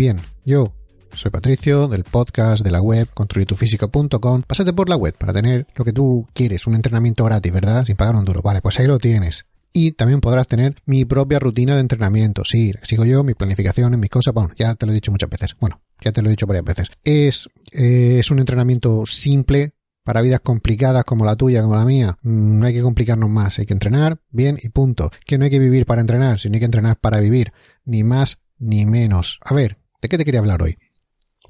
bien. Yo soy Patricio del podcast de la web construyetufísico.com. Pásate por la web para tener lo que tú quieres, un entrenamiento gratis, ¿verdad? Sin pagar un duro. Vale, pues ahí lo tienes. Y también podrás tener mi propia rutina de entrenamiento. Sí, sigo yo, mi planificación, mis cosas. Bueno, ya te lo he dicho muchas veces. Bueno, ya te lo he dicho varias veces. Es, eh, es un entrenamiento simple, para vidas complicadas como la tuya, como la mía, mm, no hay que complicarnos más, hay que entrenar bien y punto. Que no hay que vivir para entrenar, sino hay que entrenar para vivir, ni más ni menos. A ver, ¿de qué te quería hablar hoy?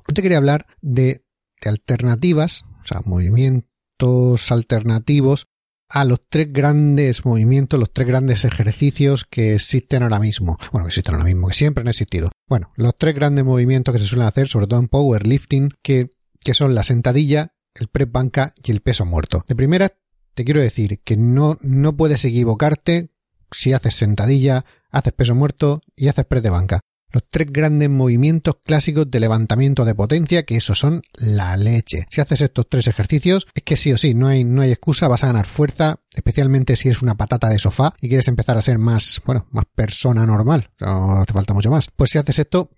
Hoy te quería hablar de, de alternativas, o sea, movimientos alternativos a los tres grandes movimientos, los tres grandes ejercicios que existen ahora mismo. Bueno, que existen ahora mismo, que siempre han existido. Bueno, los tres grandes movimientos que se suelen hacer, sobre todo en powerlifting, que, que son la sentadilla, el press banca y el peso muerto. De primera, te quiero decir que no, no puedes equivocarte si haces sentadilla, haces peso muerto y haces press de banca. Los tres grandes movimientos clásicos de levantamiento de potencia, que esos son la leche. Si haces estos tres ejercicios, es que sí o sí, no hay, no hay excusa, vas a ganar fuerza, especialmente si eres una patata de sofá y quieres empezar a ser más, bueno, más persona normal. No te falta mucho más. Pues si haces esto,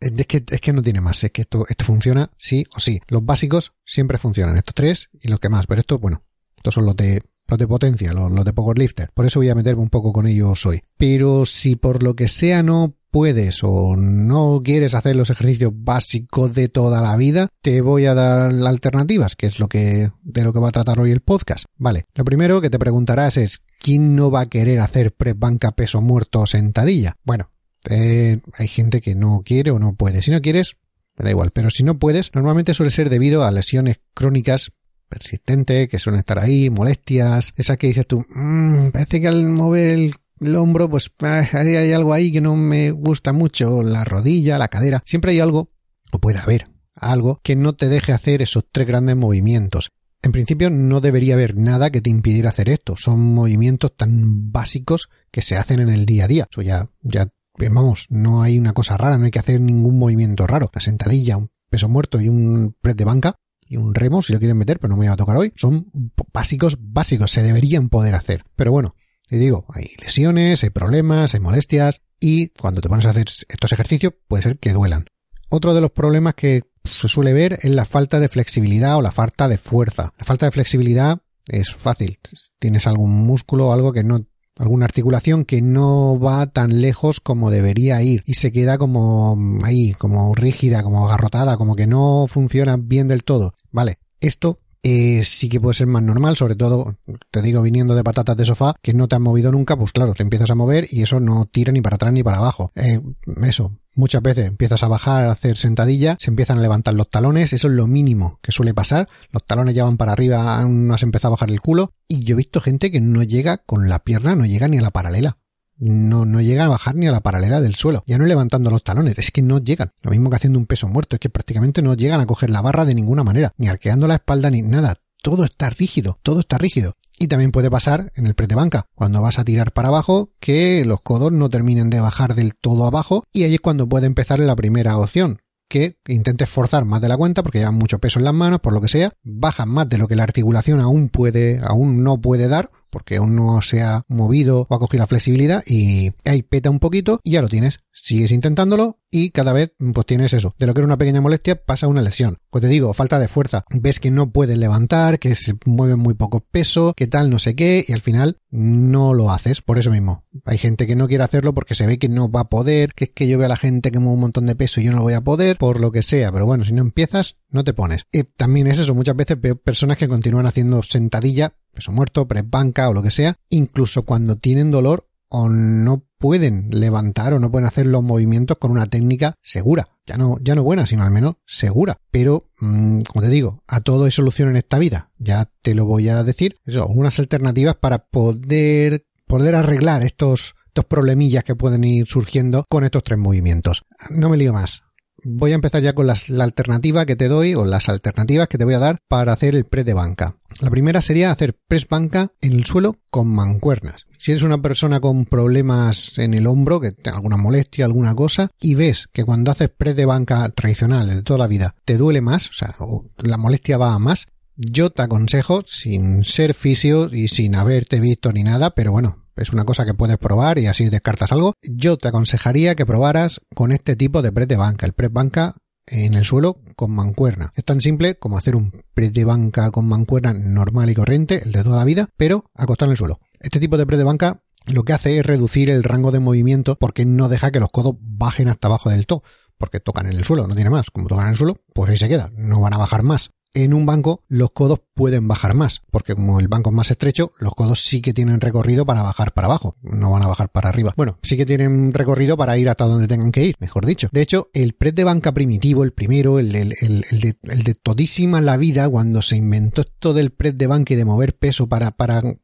es que, es que no tiene más, es que esto, esto funciona sí o sí. Los básicos siempre funcionan, estos tres y los que más, pero esto, bueno, estos son los de los de potencia, los, los de powerlifter. Por eso voy a meterme un poco con ellos hoy. Pero si por lo que sea no puedes o no quieres hacer los ejercicios básicos de toda la vida, te voy a dar alternativas, que es lo que de lo que va a tratar hoy el podcast. Vale, lo primero que te preguntarás es ¿quién no va a querer hacer press banca peso muerto o sentadilla? Bueno, eh, hay gente que no quiere o no puede. Si no quieres, me da igual. Pero si no puedes, normalmente suele ser debido a lesiones crónicas persistentes que suelen estar ahí, molestias, esa que dices tú, mmm, parece que al mover el, hombro, pues ah, hay, algo ahí que no me gusta mucho, la rodilla, la cadera, siempre hay algo, o puede haber algo que no te deje hacer esos tres grandes movimientos. En principio no debería haber nada que te impidiera hacer esto. Son movimientos tan básicos que se hacen en el día a día. Eso ya, ya vamos, no hay una cosa rara, no hay que hacer ningún movimiento raro. La sentadilla, un peso muerto y un press de banca y un remo, si lo quieren meter, pero no me voy a tocar hoy, son básicos, básicos, se deberían poder hacer. Pero bueno, te digo, hay lesiones, hay problemas, hay molestias y cuando te pones a hacer estos ejercicios puede ser que duelan. Otro de los problemas que se suele ver es la falta de flexibilidad o la falta de fuerza. La falta de flexibilidad es fácil. Tienes algún músculo o algo que no alguna articulación que no va tan lejos como debería ir y se queda como ahí, como rígida, como agarrotada, como que no funciona bien del todo. Vale, esto eh, sí que puede ser más normal, sobre todo, te digo, viniendo de patatas de sofá, que no te han movido nunca, pues claro, te empiezas a mover y eso no tira ni para atrás ni para abajo. Eh, eso, muchas veces empiezas a bajar, a hacer sentadilla, se empiezan a levantar los talones, eso es lo mínimo que suele pasar, los talones ya van para arriba, no has empezado a bajar el culo, y yo he visto gente que no llega con la pierna, no llega ni a la paralela no, no llegan a bajar ni a la paralela del suelo. Ya no levantando los talones, es que no llegan. Lo mismo que haciendo un peso muerto, es que prácticamente no llegan a coger la barra de ninguna manera, ni arqueando la espalda ni nada. Todo está rígido, todo está rígido. Y también puede pasar en el press de banca, cuando vas a tirar para abajo, que los codos no terminen de bajar del todo abajo, y ahí es cuando puede empezar la primera opción, que intentes forzar más de la cuenta porque llevan mucho peso en las manos, por lo que sea, bajan más de lo que la articulación aún puede, aún no puede dar, porque aún no se ha movido o ha cogido la flexibilidad y ahí peta un poquito y ya lo tienes. Sigues intentándolo y cada vez pues tienes eso. De lo que era una pequeña molestia pasa una lesión. Pues te digo, falta de fuerza. Ves que no puedes levantar, que se mueve muy poco peso, que tal, no sé qué, y al final no lo haces por eso mismo. Hay gente que no quiere hacerlo porque se ve que no va a poder, que es que yo veo a la gente que mueve un montón de peso y yo no lo voy a poder, por lo que sea. Pero bueno, si no empiezas, no te pones. Y también es eso, muchas veces veo personas que continúan haciendo sentadilla peso muerto, press banca o lo que sea, incluso cuando tienen dolor o no pueden levantar o no pueden hacer los movimientos con una técnica segura. Ya no, ya no buena, sino al menos segura. Pero, mm, como te digo, a todo hay solución en esta vida. Ya te lo voy a decir. Eso, unas alternativas para poder, poder arreglar estos, estos problemillas que pueden ir surgiendo con estos tres movimientos. No me lío más voy a empezar ya con la alternativa que te doy o las alternativas que te voy a dar para hacer el press de banca. La primera sería hacer press banca en el suelo con mancuernas. Si eres una persona con problemas en el hombro, que alguna molestia, alguna cosa, y ves que cuando haces press de banca tradicional de toda la vida te duele más, o sea, la molestia va a más, yo te aconsejo, sin ser fisio y sin haberte visto ni nada, pero bueno, es una cosa que puedes probar y así descartas algo. Yo te aconsejaría que probaras con este tipo de press de banca. El press banca en el suelo con mancuerna. Es tan simple como hacer un press de banca con mancuerna normal y corriente, el de toda la vida, pero acostado en el suelo. Este tipo de press de banca lo que hace es reducir el rango de movimiento porque no deja que los codos bajen hasta abajo del todo. Porque tocan en el suelo, no tiene más. Como tocan en el suelo, pues ahí se queda. No van a bajar más en un banco los codos pueden bajar más, porque como el banco es más estrecho, los codos sí que tienen recorrido para bajar para abajo, no van a bajar para arriba. Bueno, sí que tienen recorrido para ir hasta donde tengan que ir, mejor dicho. De hecho, el press de banca primitivo, el primero, el, de, de, todísima la vida, cuando se inventó esto del press de banca y de mover peso para,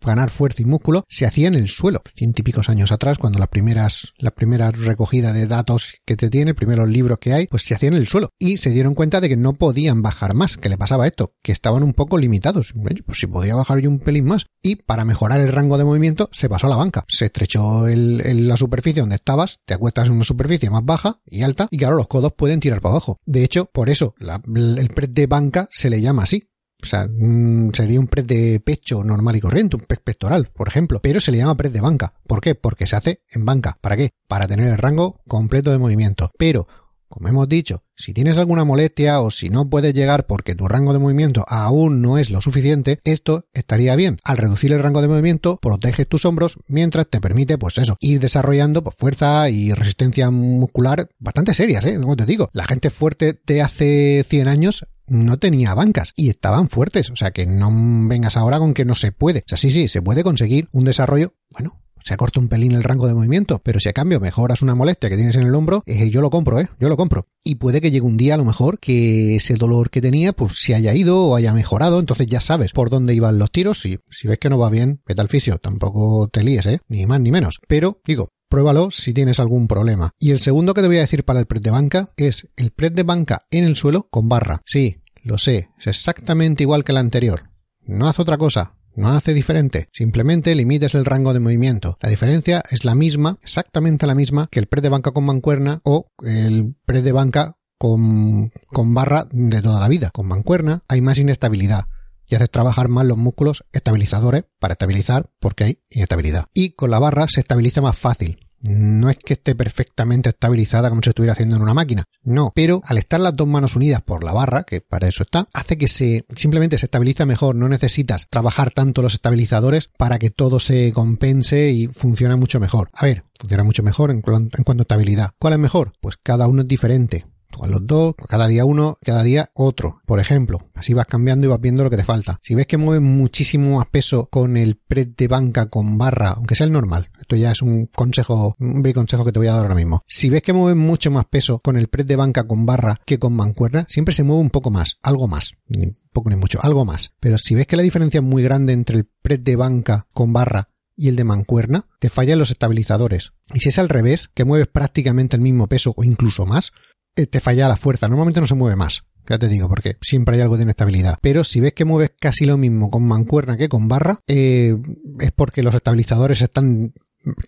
ganar fuerza y músculo, se hacía en el suelo, ciento y picos años atrás, cuando las primeras, la primera recogida de datos que te tiene, primeros libros que hay, pues se hacía en el suelo. Y se dieron cuenta de que no podían bajar más, que le pasaba esto, que estaban un poco limitados. Pues si podía bajar yo un pelín más. Y para mejorar el rango de movimiento se pasó a la banca. Se estrechó la superficie donde estabas, te acuestas en una superficie más baja y alta, y claro, los codos pueden tirar para abajo. De hecho, por eso el press de banca se le llama así. O sea, mm, sería un press de pecho normal y corriente, un pectoral, por ejemplo, pero se le llama press de banca. ¿Por qué? Porque se hace en banca. ¿Para qué? Para tener el rango completo de movimiento. Pero como hemos dicho, si tienes alguna molestia o si no puedes llegar porque tu rango de movimiento aún no es lo suficiente, esto estaría bien. Al reducir el rango de movimiento, proteges tus hombros mientras te permite, pues eso, ir desarrollando pues, fuerza y resistencia muscular bastante serias, ¿eh? Como te digo, la gente fuerte de hace 100 años no tenía bancas y estaban fuertes, o sea que no vengas ahora con que no se puede. O sea, sí, sí, se puede conseguir un desarrollo, bueno, se acorta un pelín el rango de movimiento, pero si a cambio mejoras una molestia que tienes en el hombro, eh, yo lo compro, ¿eh? Yo lo compro. Y puede que llegue un día a lo mejor que ese dolor que tenía pues se haya ido o haya mejorado, entonces ya sabes por dónde iban los tiros y si ves que no va bien, vete al fisio, tampoco te líes, ¿eh? Ni más ni menos. Pero, digo, pruébalo si tienes algún problema. Y el segundo que te voy a decir para el press de banca es el press de banca en el suelo con barra. Sí, lo sé, es exactamente igual que el anterior. No haz otra cosa, no hace diferente, simplemente limites el rango de movimiento. La diferencia es la misma, exactamente la misma que el pre de banca con mancuerna o el pre de banca con, con barra de toda la vida. Con mancuerna hay más inestabilidad y haces trabajar más los músculos estabilizadores para estabilizar porque hay inestabilidad. Y con la barra se estabiliza más fácil no es que esté perfectamente estabilizada como si estuviera haciendo en una máquina, no, pero al estar las dos manos unidas por la barra, que para eso está, hace que se simplemente se estabiliza mejor, no necesitas trabajar tanto los estabilizadores para que todo se compense y funcione mucho mejor. A ver, funciona mucho mejor en cuanto a estabilidad. ¿Cuál es mejor? Pues cada uno es diferente con los dos, cada día uno, cada día otro. Por ejemplo, así vas cambiando y vas viendo lo que te falta. Si ves que mueves muchísimo más peso con el press de banca con barra, aunque sea el normal, esto ya es un consejo, un consejo que te voy a dar ahora mismo. Si ves que mueves mucho más peso con el press de banca con barra que con mancuerna, siempre se mueve un poco más, algo más, ni poco ni mucho, algo más. Pero si ves que la diferencia es muy grande entre el press de banca con barra y el de mancuerna, te fallan los estabilizadores. Y si es al revés, que mueves prácticamente el mismo peso o incluso más, te falla la fuerza. Normalmente no se mueve más. Ya te digo, porque siempre hay algo de inestabilidad. Pero si ves que mueves casi lo mismo con mancuerna que con barra, eh, es porque los estabilizadores están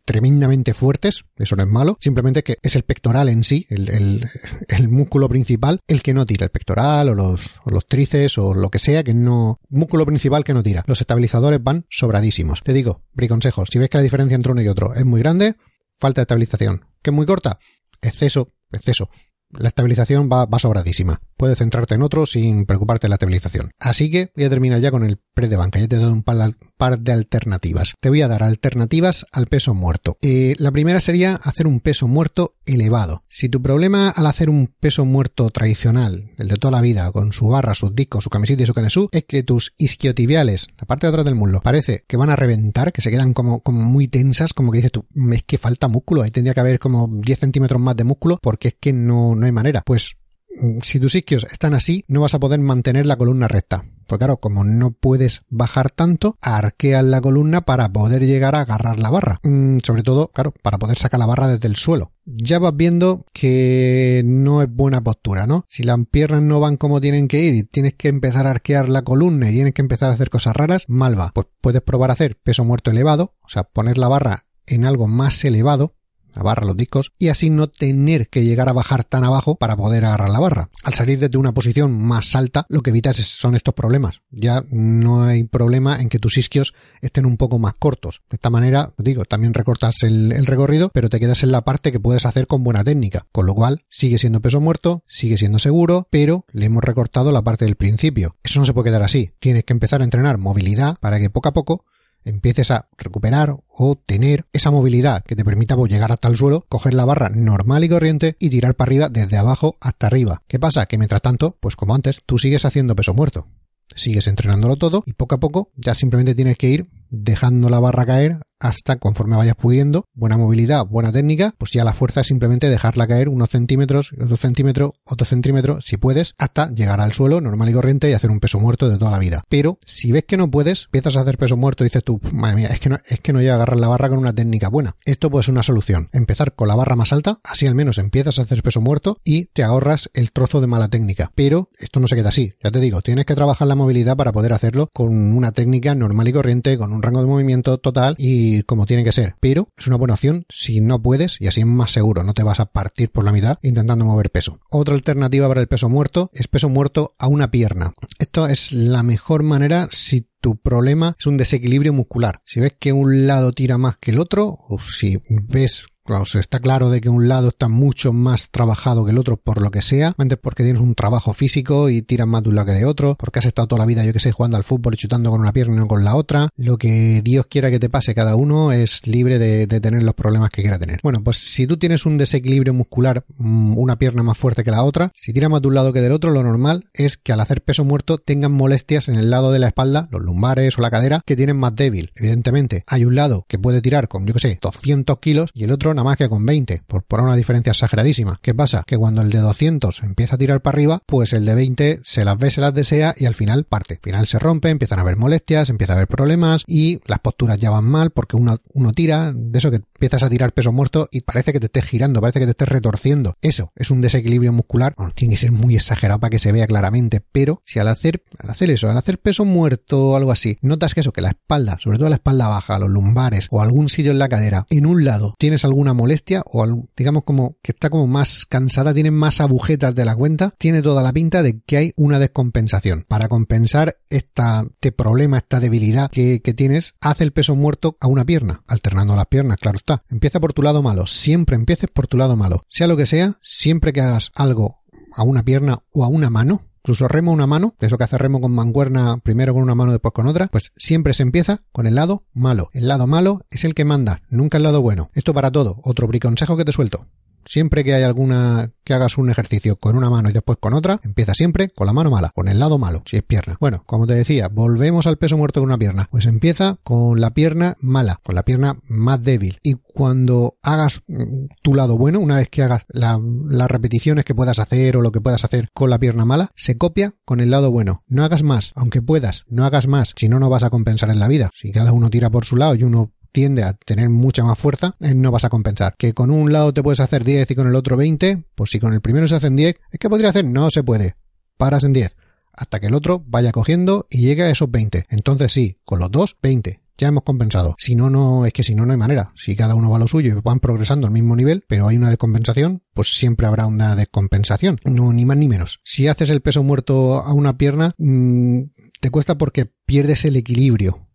tremendamente fuertes, eso no es malo, simplemente que es el pectoral en sí, el, músculo principal, el que no tira, el pectoral o los, o tríceps o lo que sea, que no, músculo principal que no tira. Los estabilizadores van sobradísimos. Te digo, consejos, si ves que la diferencia entre uno y otro es muy grande, falta de estabilización. ¿Que es muy corta? Exceso, exceso la estabilización va, va sobradísima. Puedes centrarte en otro sin preocuparte de la estabilización. Así que voy a terminar ya con el pre de banca. Ya te he dado un par de, alternativas. Te voy a dar alternativas al peso muerto. Eh, la primera sería hacer un peso muerto elevado. Si tu problema al hacer un peso muerto tradicional, el de toda la vida, con su barra, sus discos, su camiseta y su canesú, es que tus isquiotibiales, la parte de atrás del muslo, parece que van a reventar, que se quedan como, muy tensas, como que dices tú, es que falta músculo, ahí tendría que haber como 10 centímetros más de músculo, porque es que no, no hay manera. Pues mm, si tus isquios están así, no vas a poder mantener la columna recta. Pues claro, como no puedes bajar tanto, arqueas la columna para poder llegar a agarrar la barra. Mm, sobre todo, claro, para poder sacar la barra desde el suelo. Ya vas viendo que no es buena postura, ¿no? Si las piernas no van como tienen que ir y tienes que empezar a arquear la columna y tienes que empezar a hacer cosas raras, mal va. Pues puedes probar a hacer peso muerto elevado, o sea, poner la barra en algo más elevado, la barra, los discos, y así no tener que llegar a bajar tan abajo para poder agarrar la barra. Al salir desde una posición más alta, lo que evitas son estos problemas. Ya no hay problema en que tus isquios estén un poco más cortos. De esta manera, digo, también recortas el, el recorrido, pero te quedas en la parte que puedes hacer con buena técnica. Con lo cual, sigue siendo peso muerto, sigue siendo seguro, pero le hemos recortado la parte del principio. Eso no se puede quedar así. Tienes que empezar a entrenar movilidad para que poco a poco empieces a recuperar o tener esa movilidad que te permita pues, llegar hasta el suelo, coger la barra normal y corriente y tirar para arriba desde abajo hasta arriba. ¿Qué pasa? Que mientras tanto, pues como antes, tú sigues haciendo peso muerto. Sigues entrenándolo todo y poco a poco ya simplemente tienes que ir dejando la barra caer hasta conforme vayas pudiendo, buena movilidad, buena técnica, pues ya la fuerza es simplemente dejarla caer unos centímetros, otro centímetro, otro centímetro, si puedes, hasta llegar al suelo normal y corriente y hacer un peso muerto de toda la vida. Pero si ves que no puedes, empiezas a hacer peso muerto y dices tú, madre mía, es que no, es que no llega a agarrar la barra con una técnica buena. Esto puede ser una solución. Empezar con la barra más alta, así al menos empiezas a hacer peso muerto y te ahorras el trozo de mala técnica. Pero esto no se queda así. Ya te digo, tienes que trabajar la movilidad para poder hacerlo con una técnica normal y corriente, con un rango de movimiento total y como tiene que ser pero es una buena opción si no puedes y así es más seguro, no te vas a partir por la mitad intentando mover peso. Otra alternativa para el peso muerto es peso muerto a una pierna. Esto es la mejor manera si tu problema es un desequilibrio muscular. Si ves que un lado tira más que el otro, o si ves Claro, está claro de que un lado está mucho más trabajado que el otro por lo que sea, antes porque tienes un trabajo físico y tiras más de un lado que de otro, porque has estado toda la vida, yo que sé, jugando al fútbol y chutando con una pierna y no con la otra. Lo que Dios quiera que te pase, cada uno es libre de, tener los problemas que quiera tener. Bueno, pues si tú tienes un desequilibrio muscular, mm, una pierna más fuerte que la otra, si tira más de un lado que del otro, lo normal es que al hacer peso muerto tengan molestias en el lado de la espalda, los lumbares o la cadera, que tienen más débil. Evidentemente, hay un lado que puede tirar con, yo que sé, 200 kilos y el otro nada más que con 20, por poner una diferencia exageradísima. ¿Qué pasa? Que cuando el de 200 empieza a tirar para arriba, pues el de 20 se las ve, se las desea y al final parte. Al final se rompe, empiezan a haber molestias, empieza a haber problemas y las posturas ya van mal porque uno, uno tira, de eso que empiezas a tirar peso muerto y parece que te estés girando, parece que te estés retorciendo. Eso es un desequilibrio muscular. Tiene que ser muy exagerado para que se vea claramente, pero si al hacer, al hacer eso, al hacer peso muerto o algo así, notas que eso, que la espalda, sobre todo la espalda baja, los lumbares o algún sitio en la cadera, en un lado tienes alguna molestia, o digamos como que está como más cansada, tiene más agujetas de la cuenta, tiene toda la pinta de que hay una descompensación. Para compensar esta, este problema, esta debilidad que, que tienes, haz el peso muerto a una pierna, alternando las piernas, claro está. Empieza por tu lado malo, siempre empieces por tu lado malo. Sea lo que sea, siempre que hagas algo a una pierna o a una mano, incluso remo una mano, eso que hace remo con manguerna, primero con una mano, después con otra, pues siempre se empieza con el lado malo. El lado malo es el que manda, nunca el lado bueno. Esto para todo. Otro briconsejo que te suelto. Siempre que hay alguna que hagas un ejercicio con una mano y después con otra, empieza siempre con la mano mala, con el lado malo, si es pierna. Bueno, como te decía, volvemos al peso muerto con una pierna. Pues empieza con la pierna mala, con la pierna más débil. Y cuando hagas mm, tu lado bueno, una vez que hagas las repeticiones que puedas hacer o lo que puedas hacer con la pierna mala, se copia con el lado bueno. No hagas más, aunque puedas, no hagas más, si no, no vas a compensar en la vida. Si cada uno tira por su lado y uno tiende a tener mucha más fuerza, eh, no vas a compensar. Que con un lado te puedes hacer 10 y con el otro 20, pues si con el primero se hacen 10, ¿es que podría hacer? No se puede. Paras en 10. Hasta que el otro vaya cogiendo y llegue a esos 20. Entonces sí, con los dos, 20 ya hemos compensado. Si no, no, es que si no, no hay manera. Si cada uno va a lo suyo y van progresando al mismo nivel, pero hay una descompensación, pues siempre habrá una descompensación. No, ni más ni menos. Si haces el peso muerto a una pierna, mm, te cuesta porque pierdes el equilibrio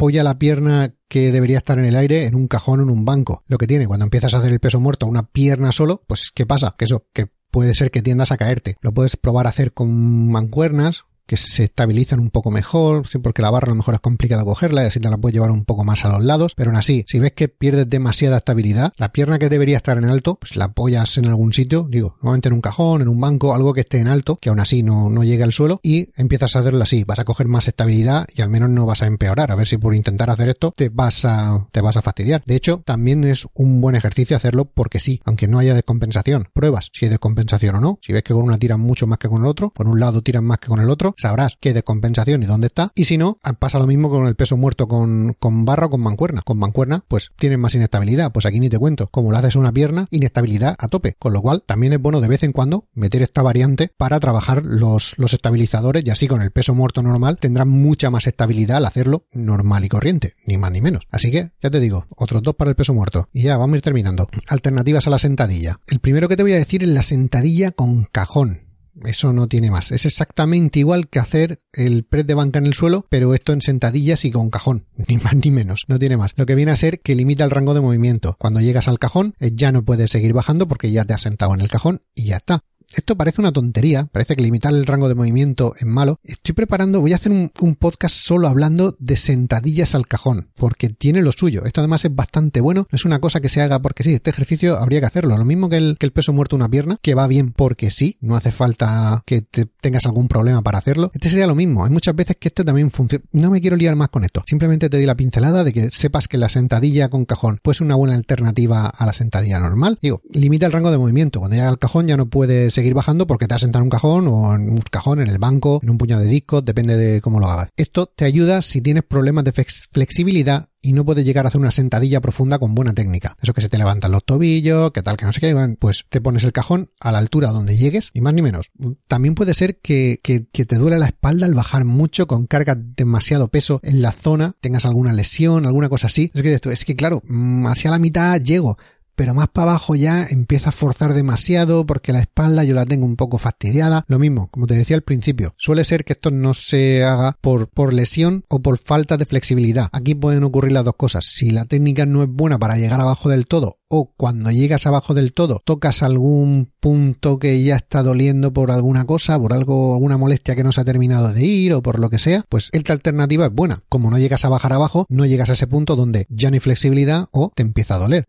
apoya la pierna que debería estar en el aire en un cajón o en un banco. Lo que tiene, cuando empiezas a hacer el peso muerto a una pierna solo, pues ¿qué pasa? Que eso, que puede ser que tiendas a caerte. Lo puedes probar a hacer con mancuernas que se estabilizan un poco mejor, sí, porque la barra a lo mejor es complicado cogerla y así te la puedes llevar un poco más a los lados, pero aún así, si ves que pierdes demasiada estabilidad, la pierna que debería estar en alto, pues la apoyas en algún sitio, digo, normalmente en un cajón, en un banco, algo que esté en alto, que aún así no, no llegue al suelo, y empiezas a hacerlo así, vas a coger más estabilidad y al menos no vas a empeorar, a ver si por intentar hacer esto te vas a, te vas a fastidiar. De hecho, también es un buen ejercicio hacerlo porque sí, aunque no haya descompensación, pruebas si hay descompensación o no, si ves que con una tiran mucho más que con el otro, con un lado tiran más que con el otro, sabrás qué descompensación y dónde está. Y si no, pasa lo mismo con el peso muerto con, con barra o con mancuerna. Con mancuerna, pues tienes más inestabilidad. Pues aquí ni te cuento. Como lo haces una pierna, inestabilidad a tope. Con lo cual, también es bueno de vez en cuando meter esta variante para trabajar los, los estabilizadores y así con el peso muerto normal tendrás mucha más estabilidad al hacerlo normal y corriente. Ni más ni menos. Así que, ya te digo, otros dos para el peso muerto. Y ya, vamos a ir terminando. Alternativas a la sentadilla. El primero que te voy a decir es la sentadilla con cajón. Eso no tiene más. Es exactamente igual que hacer el press de banca en el suelo, pero esto en sentadillas y con cajón. Ni más ni menos. No tiene más. Lo que viene a ser que limita el rango de movimiento. Cuando llegas al cajón, eh, ya no puedes seguir bajando porque ya te has sentado en el cajón y ya está. Esto parece una tontería, parece que limitar el rango de movimiento es malo. Estoy preparando, voy a hacer un, podcast solo hablando de sentadillas al cajón, porque tiene lo suyo. Esto además es bastante bueno, no es una cosa que se haga porque sí, este ejercicio habría que hacerlo. Lo mismo que el, peso muerto una pierna, que va bien porque sí, no hace falta que te tengas algún problema para hacerlo. Este sería lo mismo. Hay muchas veces que este también funciona. No me quiero liar más con esto. Simplemente te doy la pincelada de que sepas que la sentadilla con cajón puede ser una buena alternativa a la sentadilla normal. Digo, limita el rango de movimiento. Cuando llega al cajón ya no puedes seguir bajando porque te has sentado en un cajón o en un cajón, en el banco, en un puñado de discos, depende de cómo lo hagas. Esto te ayuda si tienes problemas de flexibilidad y no puedes llegar a hacer una sentadilla profunda con buena técnica. Eso que se te levantan los tobillos, que tal, que no sé qué, pues te pones el cajón a la altura donde llegues, ni más ni menos. También puede ser que, que, que te duele la espalda al bajar mucho con carga demasiado peso en la zona, tengas alguna lesión, alguna cosa así. Es que, es que claro, mm, hacia la mitad llego, pero más para abajo ya empieza a forzar demasiado porque la espalda yo la tengo un poco fastidiada. Lo mismo, como te decía al principio, suele ser que esto no se haga por, por lesión o por falta de flexibilidad. Aquí pueden ocurrir las dos cosas. Si la técnica no es buena para llegar abajo del todo o cuando llegas abajo del todo tocas algún punto que ya está doliendo por alguna cosa, por algo, alguna molestia que no se ha terminado de ir o por lo que sea, pues esta alternativa es buena. Como no llegas a bajar abajo, no llegas a ese punto donde ya no hay flexibilidad o te empieza a doler.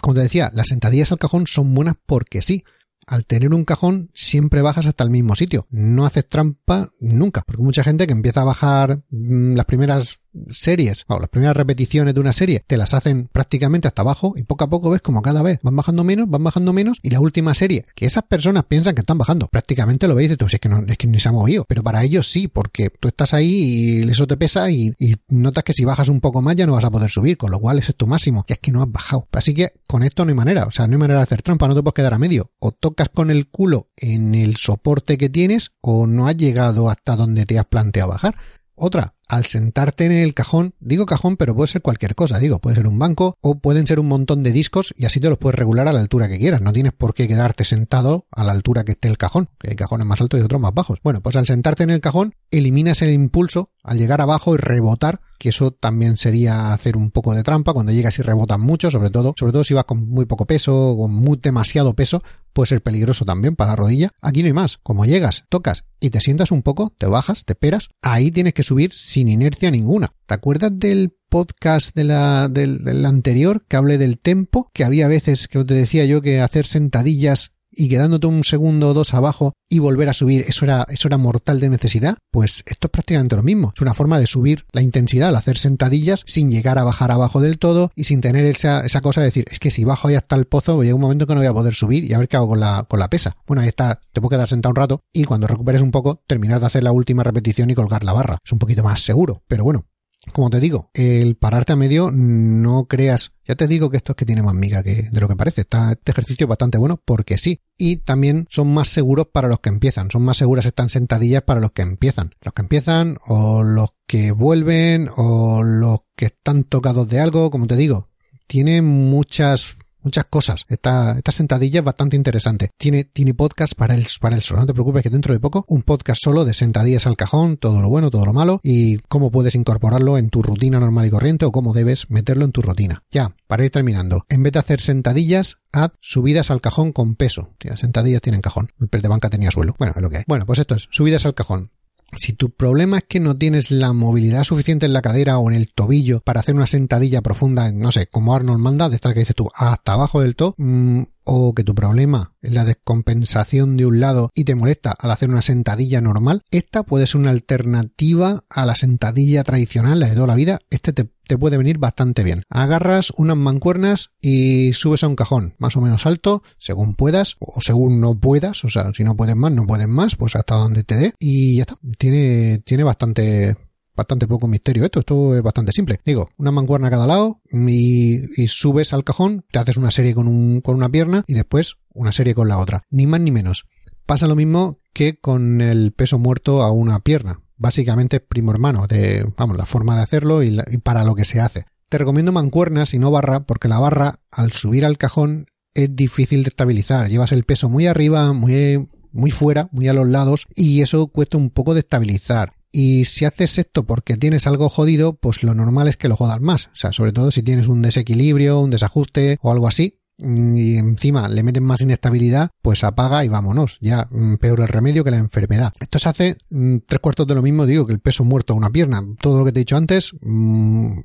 Como te decía, las sentadillas al cajón son buenas porque sí al tener un cajón siempre bajas hasta el mismo sitio. No haces trampa nunca. Porque mucha gente que empieza a bajar mm, las primeras series. O las primeras repeticiones de una serie te las hacen prácticamente hasta abajo y poco a poco ves como cada vez van bajando menos, van bajando menos y la última serie que esas personas piensan que están bajando prácticamente lo veis y tú es que no, es que ni se ha movido pero para ellos sí porque tú estás ahí y eso te pesa y, y notas que si bajas un poco más ya no vas a poder subir con lo cual es tu máximo y es que no has bajado. Así que con esto no hay manera o sea no hay manera de hacer trampa no te puedes quedar a medio. O con el culo en el soporte que tienes o no has llegado hasta donde te has planteado bajar. Otra, al sentarte en el cajón, digo cajón, pero puede ser cualquier cosa, digo, puede ser un banco o pueden ser un montón de discos y así te los puedes regular a la altura que quieras, no tienes por qué quedarte sentado a la altura que esté el cajón, que hay cajones más altos y otros más bajos. Bueno, pues al sentarte en el cajón, eliminas el impulso al llegar abajo y rebotar, que eso también sería hacer un poco de trampa cuando llegas y rebotas mucho, sobre todo, sobre todo si vas con muy poco peso o con muy demasiado peso, puede ser peligroso también para la rodilla. Aquí no hay más. Como llegas, tocas y te sientas un poco, te bajas, te esperas, ahí tienes que subir sin inercia ninguna. ¿Te acuerdas del podcast de la, del, anterior que hablé del tempo? Que había veces que te decía yo que hacer sentadillas y quedándote un segundo o dos abajo y volver a subir, eso era, eso era mortal de necesidad, pues esto es prácticamente lo mismo. Es una forma de subir la intensidad al hacer sentadillas sin llegar a bajar abajo del todo y sin tener esa, esa cosa de decir, es que si bajo ahí hasta el pozo, llega un momento que no voy a poder subir y a ver qué hago con la, con la pesa. Bueno, ahí está, te puedo quedar sentado un rato y cuando recuperes un poco, terminar de hacer la última repetición y colgar la barra. Es un poquito más seguro, pero bueno, como te digo, el pararte a medio no creas, ya te digo que esto es que tiene más miga que de lo que parece. Este ejercicio es bastante bueno porque sí. Y también son más seguros para los que empiezan. Son más seguras estas sentadillas para los que empiezan. Los que empiezan o los que vuelven o los que están tocados de algo, como te digo. Tiene muchas muchas cosas. Esta, esta sentadilla es bastante interesante. Tiene, tiene podcast para el, para el solo. No te preocupes que dentro de poco un podcast solo de sentadillas al cajón, todo lo bueno, todo lo malo y cómo puedes incorporarlo en tu rutina normal y corriente o cómo debes meterlo en tu rutina. Ya, para ir terminando. En vez de hacer sentadillas, haz subidas al cajón con peso. Las sentadillas tienen cajón. El pez de banca tenía suelo. Bueno, es lo que hay. Bueno, pues esto es subidas al cajón. Si tu problema es que no tienes la movilidad suficiente en la cadera o en el tobillo para hacer una sentadilla profunda, no sé, como Arnold manda, de esta que dices tú, hasta abajo del todo, mm, o que tu problema es la descompensación de un lado y te molesta al hacer una sentadilla normal, esta puede ser una alternativa a la sentadilla tradicional, la de toda la vida. Este te, puede venir bastante bien. Agarras unas mancuernas y subes a un cajón, más o menos alto, según puedas, o según no puedas, o sea, si no puedes más, no puedes más, pues hasta donde te dé, y ya está. Tiene, tiene bastante, bastante poco misterio esto, esto es bastante simple. Digo, una mancuerna a cada lado y, subes al cajón, te haces una serie con, un, con una pierna y después una serie con la otra. Ni más ni menos. Pasa lo mismo que con el peso muerto a una pierna. Básicamente es primo hermano de, vamos, la forma de hacerlo y, y para lo que se hace. Te recomiendo mancuernas y no barra porque la barra al subir al cajón es difícil de estabilizar. Llevas el peso muy arriba, muy, muy fuera, muy a los lados y eso cuesta un poco de estabilizar. Y si haces esto porque tienes algo jodido, pues lo normal es que lo jodas más. O sea, sobre todo si tienes un desequilibrio, un desajuste o algo así, y encima le meten más inestabilidad, pues apaga y vámonos. Ya mm, peor el remedio que la enfermedad. Esto se hace mm, tres cuartos de lo mismo, digo, que el peso muerto a una pierna. Todo lo que te he dicho antes mm,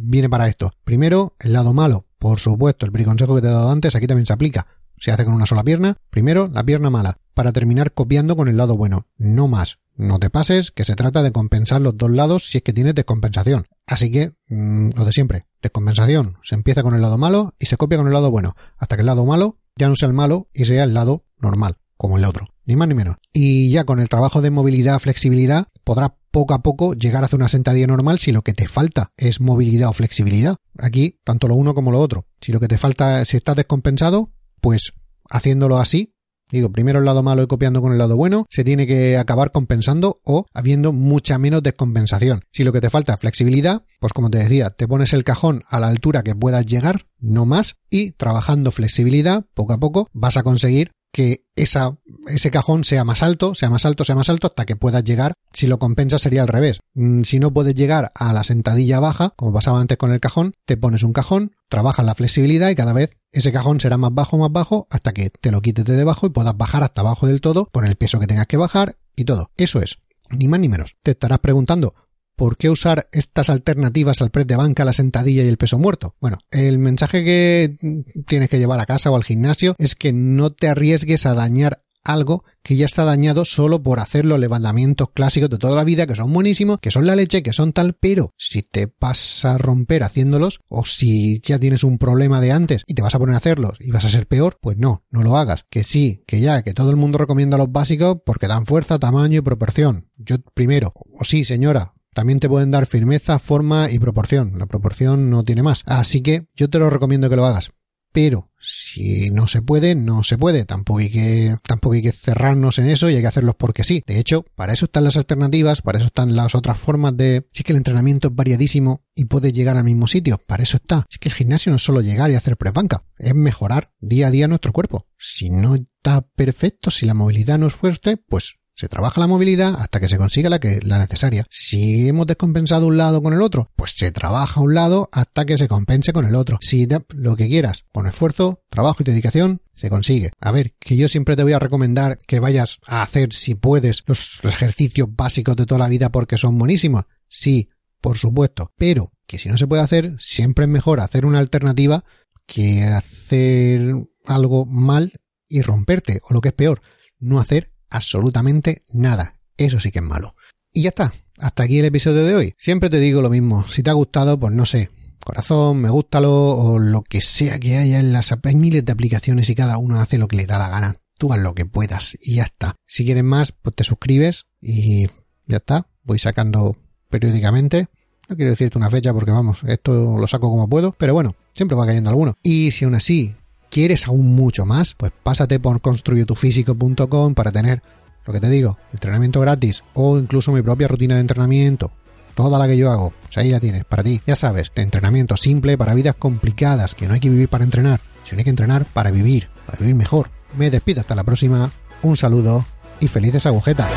viene para esto. Primero, el lado malo. Por supuesto, el consejo que te he dado antes aquí también se aplica. Se hace con una sola pierna. Primero, la pierna mala. Para terminar copiando con el lado bueno. No más. No te pases, que se trata de compensar los dos lados si es que tienes descompensación. Así que, mm, lo de siempre, descompensación. Se empieza con el lado malo y se copia con el lado bueno, hasta que el lado malo ya no sea el malo y sea el lado normal, como el otro, ni más ni menos. Y ya con el trabajo de movilidad, flexibilidad, podrás poco a poco llegar a hacer una sentadilla normal si lo que te falta es movilidad o flexibilidad. Aquí, tanto lo uno como lo otro. Si lo que te falta, si estás descompensado, pues haciéndolo así, Digo, primero el lado malo y copiando con el lado bueno, se tiene que acabar compensando o habiendo mucha menos descompensación. Si lo que te falta es flexibilidad, pues como te decía, te pones el cajón a la altura que puedas llegar, no más, y trabajando flexibilidad, poco a poco, vas a conseguir que ese cajón sea más alto, sea más alto, sea más alto hasta que puedas llegar. Si lo compensas sería al revés. Mm, si no puedes llegar a la sentadilla baja, como pasaba antes con el cajón, te pones un cajón, trabajas la flexibilidad y cada vez ese cajón será más bajo, más bajo, hasta que te lo quites de debajo y puedas bajar hasta abajo del todo con el peso que tengas que bajar y todo. Eso es. Ni más ni menos. Te estarás preguntando, ¿Por qué usar estas alternativas al press de banca, la sentadilla y el peso muerto? Bueno, el mensaje que tienes que llevar a casa o al gimnasio es que no te arriesgues a dañar algo que ya está dañado solo por hacer los levantamientos clásicos de toda la vida, que son buenísimos, que son la leche, que son tal, pero si te vas a romper haciéndolos, o si ya tienes un problema de antes y te vas a poner a hacerlos y vas a ser peor, pues no, no lo hagas. Que sí, que ya, que todo el mundo recomienda los básicos porque dan fuerza, tamaño y proporción. Yo primero, o sí, señora, también te pueden dar firmeza, forma y proporción. La proporción no tiene más. Así que yo te lo recomiendo que lo hagas. Pero si no se puede, no se puede. Tampoco hay que, tampoco hay que cerrarnos en eso y hay que hacerlos porque sí. De hecho, para eso están las alternativas, para eso están las otras formas de. Sí que el entrenamiento es variadísimo y puede llegar al mismo sitio. Para eso está. Sí que el gimnasio no es solo llegar y hacer prebanca, es mejorar día a día nuestro cuerpo. Si no está perfecto, si la movilidad no es fuerte, pues se trabaja la movilidad hasta que se consiga la que la necesaria. Si hemos descompensado un lado con el otro, pues se trabaja un lado hasta que se compense con el otro. Si lo que quieras, con esfuerzo, trabajo y dedicación, se consigue. A ver, que yo siempre te voy a recomendar que vayas a hacer, si puedes, los ejercicios básicos de toda la vida porque son buenísimos. Sí, por supuesto. Pero que si no se puede hacer, siempre es mejor hacer una alternativa que hacer algo mal y romperte. O lo que es peor, no hacer absolutamente nada. Eso sí que es malo. Y ya está. Hasta aquí el episodio de hoy. Siempre te digo lo mismo. Si te ha gustado, pues no sé. Corazón, me gustalo o lo que sea que haya en las hay miles de aplicaciones y cada uno hace lo que le da la gana. Tú haz lo que puedas y ya está. Si quieres más, pues te suscribes y ya está. Voy sacando periódicamente. No quiero decirte una fecha porque vamos, esto lo saco como puedo, pero bueno, siempre va cayendo alguno. Y si aún así quieres aún mucho más, pues pásate por construyetufísico.com para tener lo que te digo, entrenamiento gratis o incluso mi propia rutina de entrenamiento. Toda la que yo hago, pues ahí la tienes, para ti. Ya sabes, de entrenamiento simple para vidas complicadas, que no hay que vivir para entrenar, sino hay que entrenar para vivir, para vivir mejor. Me despido hasta la próxima, un saludo y felices agujetas.